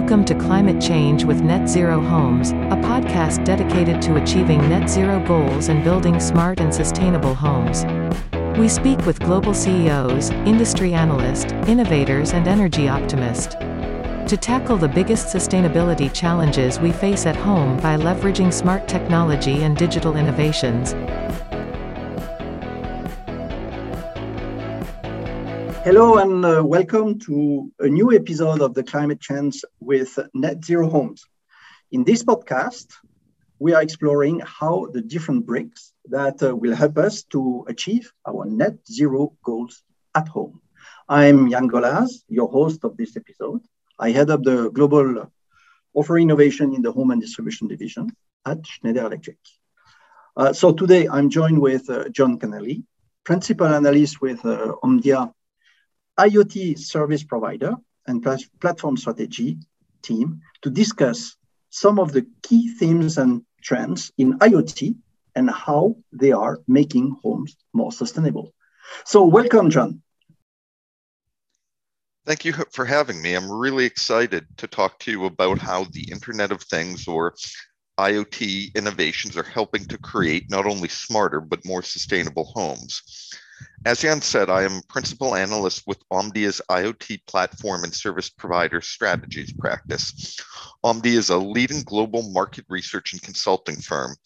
Welcome to Climate Change with Net Zero Homes, a podcast dedicated to achieving net zero goals and building smart and sustainable homes. We speak with global CEOs, industry analysts, innovators, and energy optimists to tackle the biggest sustainability challenges we face at home by leveraging smart technology and digital innovations. Hello and uh, welcome to a new episode of the Climate Change with Net Zero Homes. In this podcast, we are exploring how the different bricks that uh, will help us to achieve our net zero goals at home. I'm Jan Golaz, your host of this episode. I head up the global offer innovation in the home and distribution division at Schneider Electric. Uh, so today I'm joined with uh, John Kennelly, principal analyst with uh, Omdia IoT service provider and platform strategy team to discuss some of the key themes and trends in IoT and how they are making homes more sustainable. So, welcome, John. Thank you for having me. I'm really excited to talk to you about how the Internet of Things or IoT innovations are helping to create not only smarter but more sustainable homes. As Jan said, I am principal analyst with Omdia's IoT platform and service provider strategies practice. Omdia is a leading global market research and consulting firm.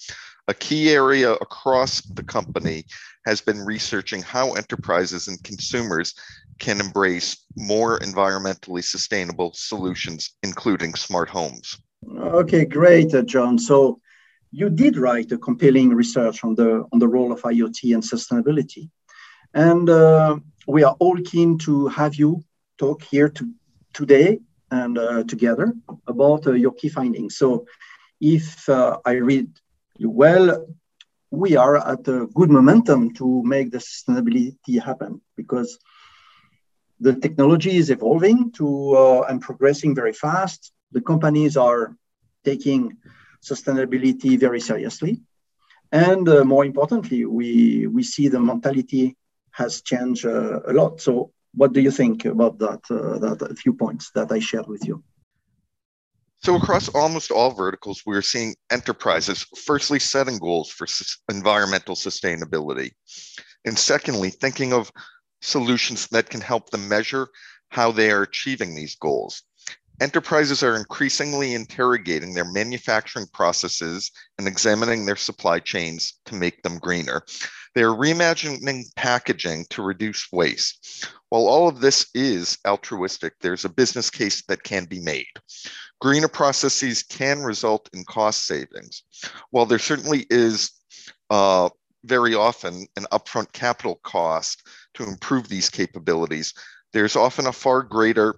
A key area across the company has been researching how enterprises and consumers can embrace more environmentally sustainable solutions, including smart homes. Okay, great, uh, John. So you did write a compelling research on the on the role of IoT and sustainability. And uh, we are all keen to have you talk here to, today and uh, together about uh, your key findings. So, if uh, I read you well, we are at a good momentum to make the sustainability happen because the technology is evolving to uh, and progressing very fast. The companies are taking sustainability very seriously. And uh, more importantly, we, we see the mentality has changed uh, a lot. So, what do you think about that? Uh, that few points that I shared with you. So, across almost all verticals, we're seeing enterprises firstly setting goals for environmental sustainability, and secondly, thinking of solutions that can help them measure how they are achieving these goals. Enterprises are increasingly interrogating their manufacturing processes and examining their supply chains to make them greener. They're reimagining packaging to reduce waste. While all of this is altruistic, there's a business case that can be made. Greener processes can result in cost savings. While there certainly is uh, very often an upfront capital cost to improve these capabilities, there's often a far greater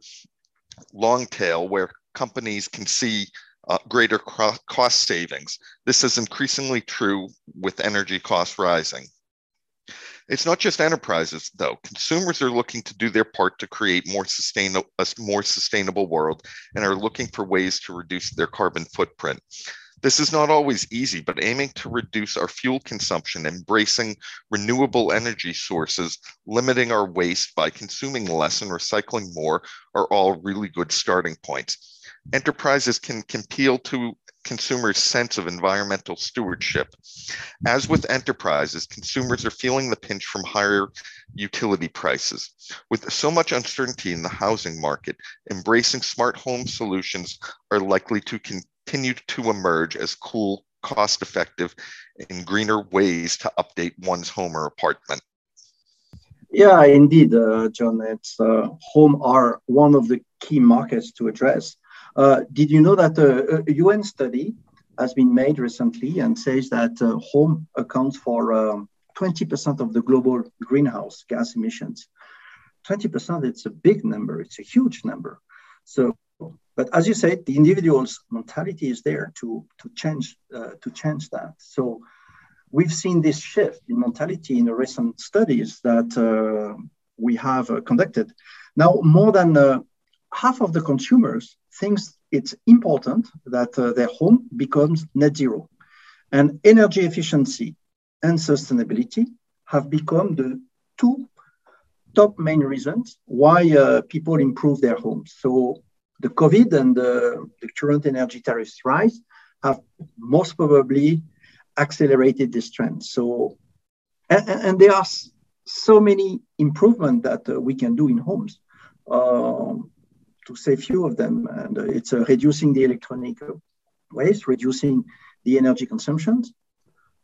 long tail where companies can see uh, greater cost savings. This is increasingly true with energy costs rising. It's not just enterprises, though. Consumers are looking to do their part to create more sustainable, a more sustainable world and are looking for ways to reduce their carbon footprint. This is not always easy, but aiming to reduce our fuel consumption, embracing renewable energy sources, limiting our waste by consuming less and recycling more are all really good starting points. Enterprises can, can appeal to consumers' sense of environmental stewardship. As with enterprises, consumers are feeling the pinch from higher utility prices. With so much uncertainty in the housing market, embracing smart home solutions are likely to continue to emerge as cool, cost effective, and greener ways to update one's home or apartment. Yeah, indeed, uh, John. It's uh, home are one of the key markets to address. Uh, did you know that a, a, UN study has been made recently and says that uh, home accounts for um, 20% of the global greenhouse gas emissions? 20%, it's a big number, it's a huge number. So, but as you said, the individual's mentality is there to, to, change, uh, to change that. So we've seen this shift in mentality in the recent studies that uh, we have uh, conducted. Now, more than uh, half of the consumers thinks it's important that uh, their home becomes net zero. And energy efficiency and sustainability have become the two top main reasons why uh, people improve their homes. So the COVID and the, the current energy tariffs rise have most probably accelerated this trend. So, and, and there are so many improvements that uh, we can do in homes. Um, to say few of them, and uh, it's uh, reducing the electronic waste, reducing the energy consumptions,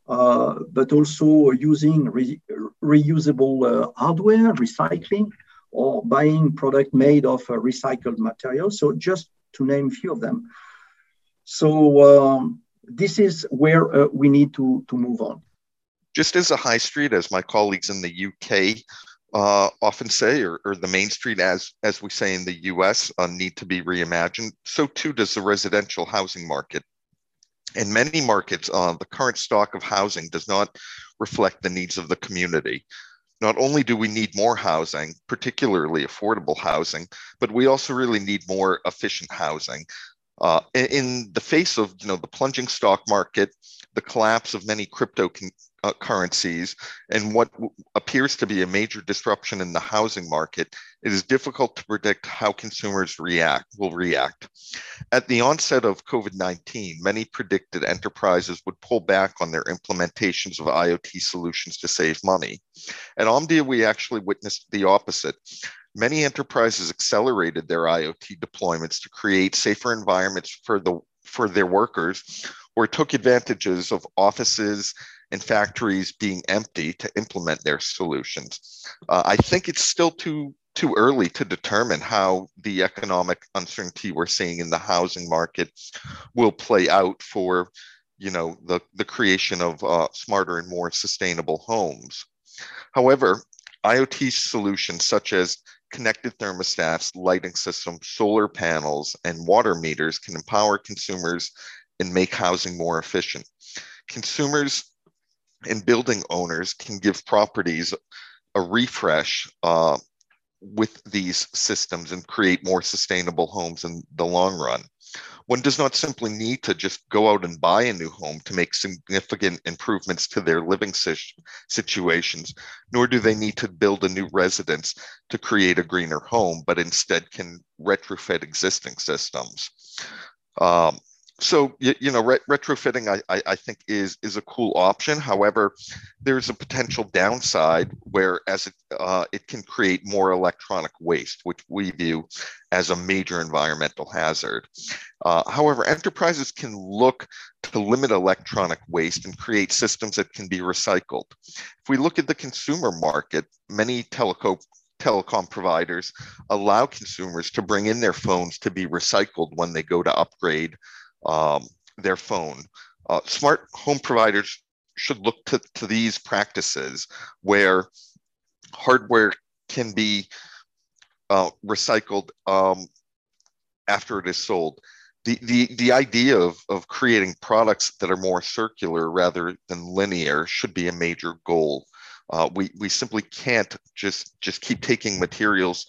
uh, but also using re reusable uh, hardware, recycling, or buying product made of uh, recycled material. So just to name a few of them. So um, this is where uh, we need to, to move on. Just as a high street, as my colleagues in the UK uh, often say, or, or, the main street, as as we say in the U.S., uh, need to be reimagined. So too does the residential housing market. In many markets, uh, the current stock of housing does not reflect the needs of the community. Not only do we need more housing, particularly affordable housing, but we also really need more efficient housing. Uh, in, the face of you know the plunging stock market, the collapse of many crypto uh, currencies and what appears to be a major disruption in the housing market, it is difficult to predict how consumers react will react. At the onset of COVID-19, many predicted enterprises would pull back on their implementations of IoT solutions to save money. At Omdia, we actually witnessed the opposite. Many enterprises accelerated their IoT deployments to create safer environments for the for their workers or took advantages of offices and factories being empty to implement their solutions. Uh, I think it's still too too early to determine how the economic uncertainty we're seeing in the housing market will play out for you know the, the creation of uh, smarter and more sustainable homes. However, IoT solutions such as connected thermostats, lighting systems, solar panels, and water meters can empower consumers and make housing more efficient. Consumers and building owners can give properties a refresh uh, with these systems and create more sustainable homes in the long run. One does not simply need to just go out and buy a new home to make significant improvements to their living situations, nor do they need to build a new residence to create a greener home, but instead can retrofit existing systems. Um, so you, you know retrofitting I, I, I think is is a cool option. However there's a potential downside where as it, uh, it can create more electronic waste which we view as a major environmental hazard. Uh, however enterprises can look to limit electronic waste and create systems that can be recycled. If we look at the consumer market many teleco telecom providers allow consumers to bring in their phones to be recycled when they go to upgrade um, their phone. Uh, smart home providers should look to, to these practices where hardware can be uh, recycled um, after it is sold. The, the, the idea of, of creating products that are more circular rather than linear should be a major goal. Uh, we, we simply can't just, just keep taking materials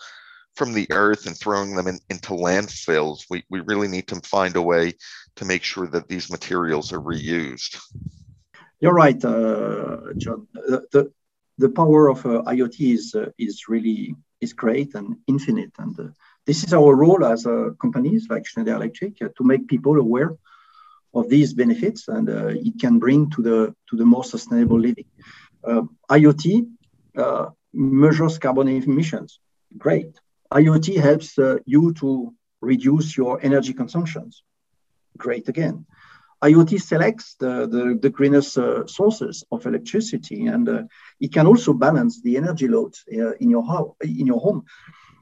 from the earth and throwing them in, into landfills. We, we really need to find a way to make sure that these materials are reused. You're right, uh, John. The, the, the, power of uh, IoT is, uh, is really is great and infinite. And uh, this is our role as uh, companies like Schneider Electric uh, to make people aware of these benefits and it can bring to the, to the more sustainable living. IoT measures carbon emissions. Great IoT helps uh, you to reduce your energy consumptions. Great again. IoT selects the, the, the greenest uh, sources of electricity and uh, it can also balance the energy load uh, in, your in your home.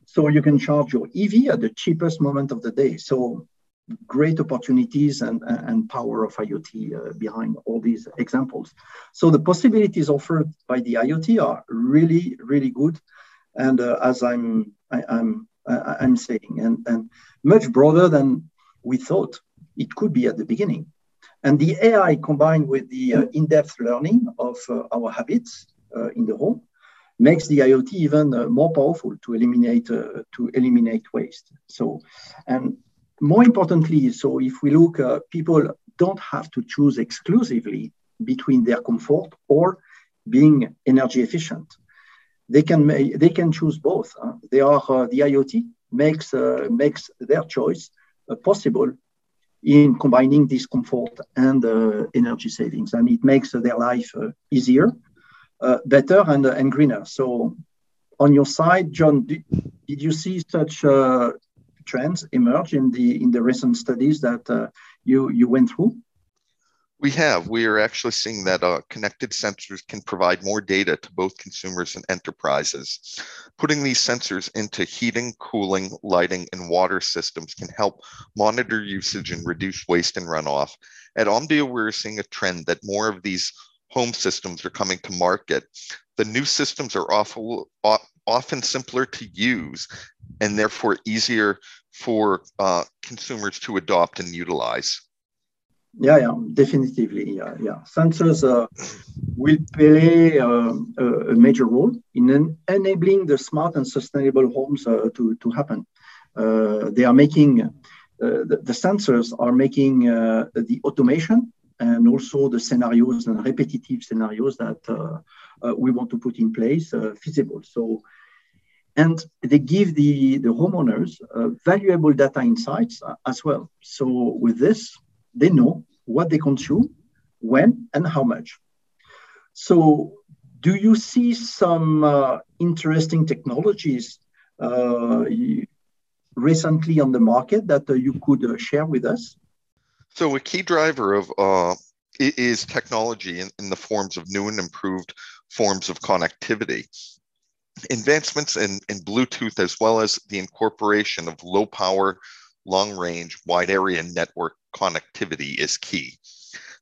So you can charge your EV at the cheapest moment of the day. So great opportunities and, and power of IoT uh, behind all these examples. So the possibilities offered by the IoT are really, really good. And uh, as I'm I, am I'm, I'm saying, and, and much broader than we thought it could be at the beginning. And the AI combined with the uh, in-depth learning of uh, our habits uh, in the home makes the IoT even uh, more powerful to eliminate uh, to eliminate waste. So, and more importantly, so if we look, uh, people don't have to choose exclusively between their comfort or being energy efficient they can they can choose both. Huh? They are uh, the IoT makes uh, makes their choice uh, possible in combining this comfort and uh, energy savings, and it makes uh, their life uh, easier, better, and and greener. So, on your side, John, did, did you see such trends emerge in the in the recent studies that you you went through? We have. We are actually seeing that uh, connected sensors can provide more data to both consumers and enterprises. Putting these sensors into heating, cooling, lighting, and water systems can help monitor usage and reduce waste and runoff. At Omdia, we're seeing a trend that more of these home systems are coming to market. The new systems are awful, often simpler to use and therefore easier for uh, consumers to adopt and utilize. Yeah, yeah, definitively. Yeah, yeah. Sensors uh, will play uh, a major role in en enabling the smart and sustainable homes uh, to, to happen. Uh, they are making, uh, the, the, sensors are making uh, the automation and also the scenarios and repetitive scenarios that we want to put in place feasible. So, and they give the, the homeowners valuable data insights as well. So with this, they know what they consume, when, and how much. So, do you see some uh, interesting technologies uh, recently on the market that uh, you could uh, share with us? So, a key driver of uh, is technology in, in the forms of new and improved forms of connectivity advancements in, in Bluetooth, as well as the incorporation of low power, long range, wide area network connectivity is key.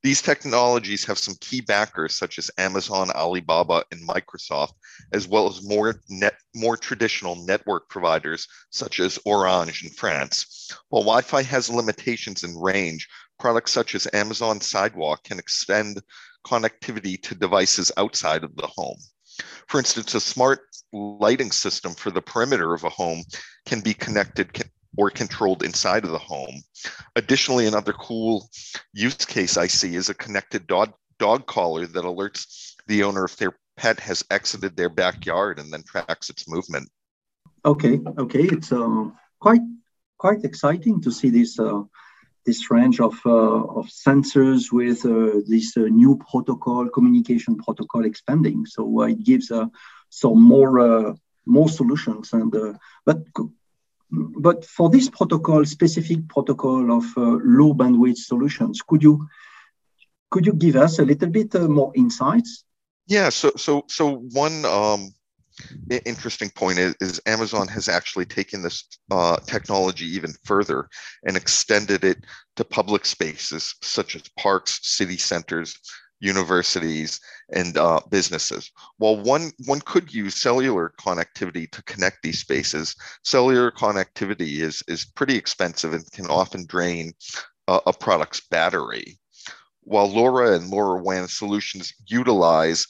These technologies have some key backers such as Amazon, Alibaba, and Microsoft, as well as more net, more traditional network providers such as Orange in France. While Wi-Fi has limitations in range, products such as Amazon Sidewalk can extend connectivity to devices outside of the home. For instance, a smart lighting system for the perimeter of a home can be connected or controlled inside of the home. Additionally, another cool use case I see is a connected dog, dog collar that alerts the owner if their pet has exited their backyard and then tracks its movement. Okay, okay, it's uh, quite quite exciting to see this uh, this range of uh, of sensors with uh, this uh, new protocol, communication protocol expanding. So it gives uh some more more solutions and but but for this protocol, specific protocol of uh, low bandwidth solutions, could you could you give us a little bit uh, more insights? Yeah. So so so one um, interesting point is, is, Amazon has actually taken this uh, technology even further and extended it to public spaces such as parks, city centers, universities, and uh, businesses. While one, one could use cellular connectivity to connect these spaces, cellular connectivity is, is pretty expensive and can often drain uh, a product's battery. While LoRa and LoRaWAN solutions utilize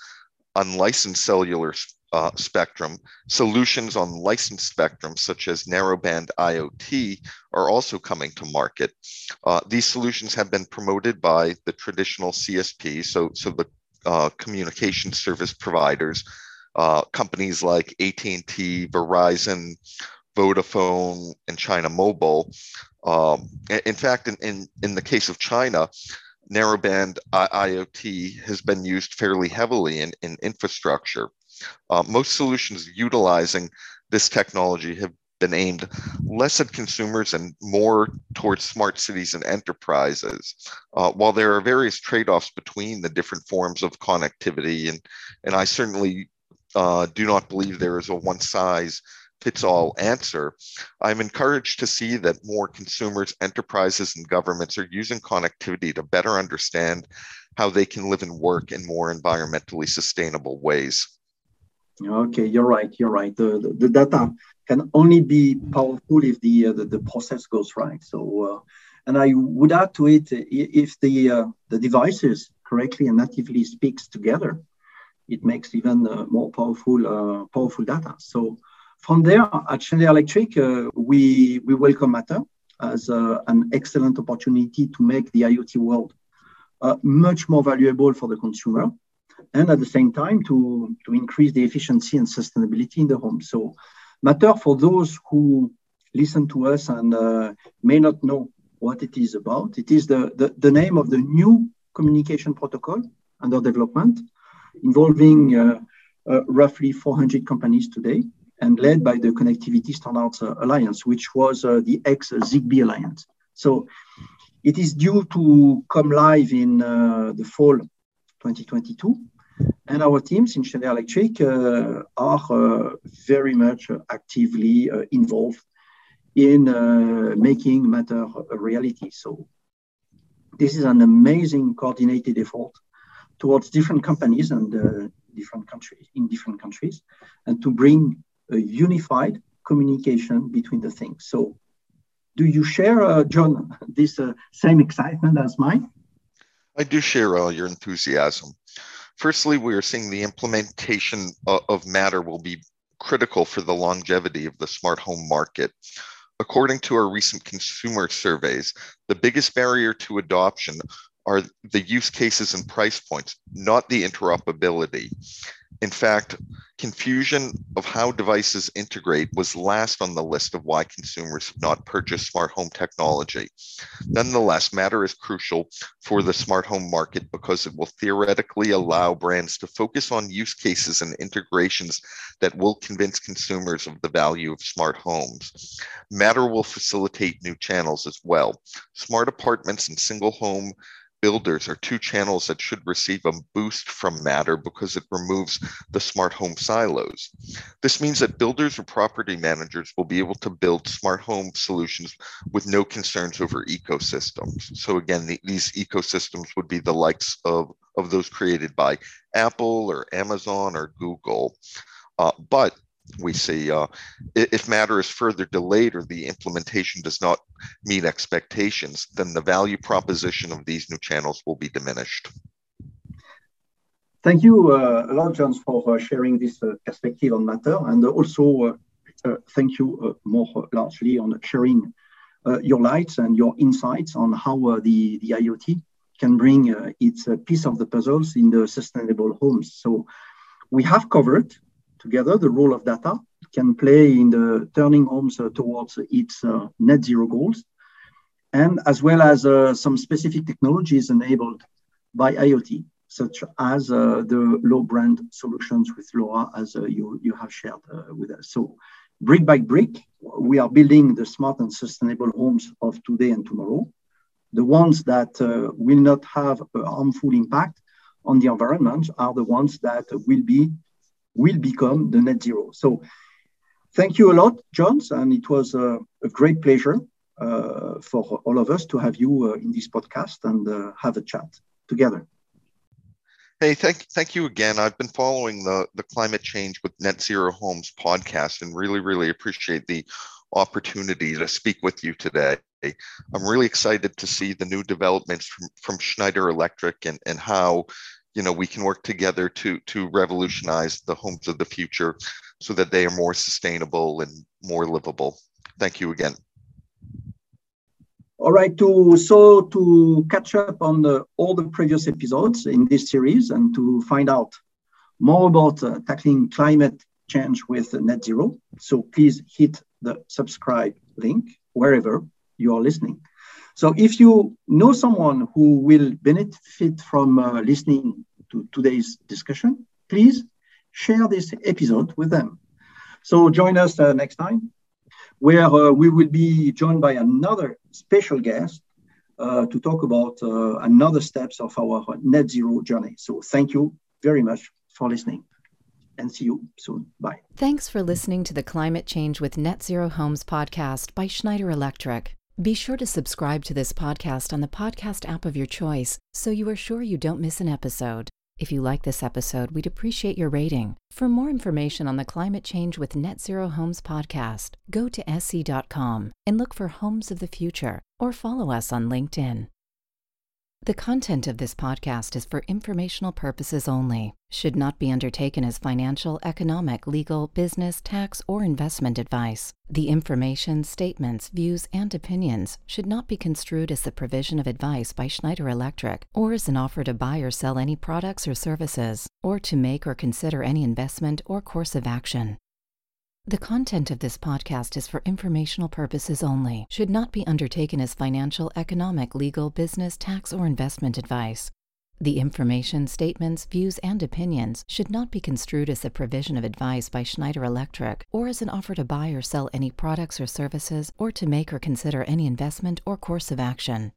unlicensed cellular uh, spectrum, solutions on licensed spectrum, such as narrowband IoT, are also coming to market. Uh, these solutions have been promoted by the traditional CSP, so, so the uh, communication service providers, uh, companies like AT&T, Verizon, Vodafone, and China Mobile. Um, in fact, in, in, in the case of China, narrowband IoT has been used fairly heavily in, in infrastructure. Uh, most solutions utilizing this technology have been aimed less at consumers and more towards smart cities and enterprises. Uh, while there are various trade-offs between the different forms of connectivity, and and I certainly uh, do not believe there is a one size fits all answer. I'm encouraged to see that more consumers, enterprises, and governments are using connectivity to better understand how they can live and work in more environmentally sustainable ways. Okay, you're right. You're right. The, the, the data can only be powerful if the, uh, the, the process goes right. So, uh, and I would add to it if the uh, the devices correctly and natively speaks together, it makes even uh, more powerful uh, powerful data. So, from there, at Schneider Electric, uh, we we welcome Matter as an excellent opportunity to make the IoT world much more valuable for the consumer and at the same time to, to increase the efficiency and sustainability in the home. So matter for those who listen to us and uh, may not know what it is about. It is the, the, the name of the new communication protocol under development involving uh, uh, roughly 400 companies today and led by the Connectivity Standards Alliance, which was uh, the ex Zigbee Alliance. So it is due to come live in uh, the fall 2022. And our teams in Schneider Electric uh, are uh, very much actively involved in making matter a reality. So this is an amazing coordinated effort towards different companies and uh, different countries in different countries and to bring a unified communication between the things. So do you share uh, john this uh, same excitement as mine? I do share all your enthusiasm firstly we are seeing the implementation of, matter will be critical for the longevity of the smart home market According to our recent consumer surveys, the biggest barrier to adoption are the use cases and price points, not the interoperability. In fact, confusion of how devices integrate was last on the list of why consumers have not purchased smart home technology. Nonetheless, Matter is crucial for the smart home market because it will theoretically allow brands to focus on use cases and integrations that will convince consumers of the value of smart homes. Matter will facilitate new channels as well. Smart apartments and single home builders are two channels that should receive a boost from Matter because it removes the smart home silos. This means that builders or property managers will be able to build smart home solutions with no concerns over ecosystems. So again, the, these ecosystems would be the likes of, of those created by Apple or Amazon or Google. Uh, but we see uh, if matter is further delayed or the implementation does not meet expectations, then the value proposition of these new channels will be diminished. Thank you uh, a lot, John, for uh, sharing this uh, perspective on matter, and also uh, uh, thank you more largely on sharing your lights and your insights on how the, the IoT can bring its piece of the puzzles in the sustainable homes. So we have covered together, the role of data can play in the turning homes uh, towards its uh, net zero goals, and as well as uh, some specific technologies enabled by IoT, such as the low brand solutions with LoRa, as you, you have shared with us. So brick by brick, we are building the smart and sustainable homes of today and tomorrow. The ones that uh, will not have a harmful impact on the environment are the ones that will be will become the net zero. So thank you a lot, Johns, and it was a, a great pleasure uh, for all of us to have you uh, in this podcast and uh, have a chat together. Hey, thank thank you again. I've been following the the climate change with Net Zero Homes podcast and really really appreciate the opportunity to speak with you today. I'm really excited to see the new developments from, from Schneider Electric and, and how you know we can work together to to revolutionize the homes of the future so that they are more sustainable and more livable. Thank you again. All right to so to catch up on the, all the previous episodes in this series and to find out more about uh, tackling climate change with net zero so please hit the subscribe link wherever you are listening so if you know someone who will benefit from uh, listening to today's discussion, please share this episode with them. So join us uh, next time, where uh, we will be joined by another special guest uh, to talk about uh, another steps of our net zero journey. So thank you very much for listening and see you soon. Bye. Thanks for listening to the Climate Change with Net Zero Homes podcast by Schneider Electric. Be sure to subscribe to this podcast on the podcast app of your choice so you are sure you don't miss an episode. If you like this episode, we'd appreciate your rating. For more information on the Climate Change with Net Zero Homes podcast, go to se.com and look for Homes of the Future or follow us on LinkedIn. The content of this podcast is for informational purposes only, should not be undertaken as financial, economic, legal, business, tax, or investment advice. The information, statements, views, and opinions should not be construed as the provision of advice by Schneider Electric or as an offer to buy or sell any products or services, or to make or consider any investment or course of action. The content of this podcast is for informational purposes only, should not be undertaken as financial, economic, legal, business, tax, or investment advice. The information, statements, views, and opinions should not be construed as a provision of advice by Schneider Electric or as an offer to buy or sell any products or services or to make or consider any investment or course of action.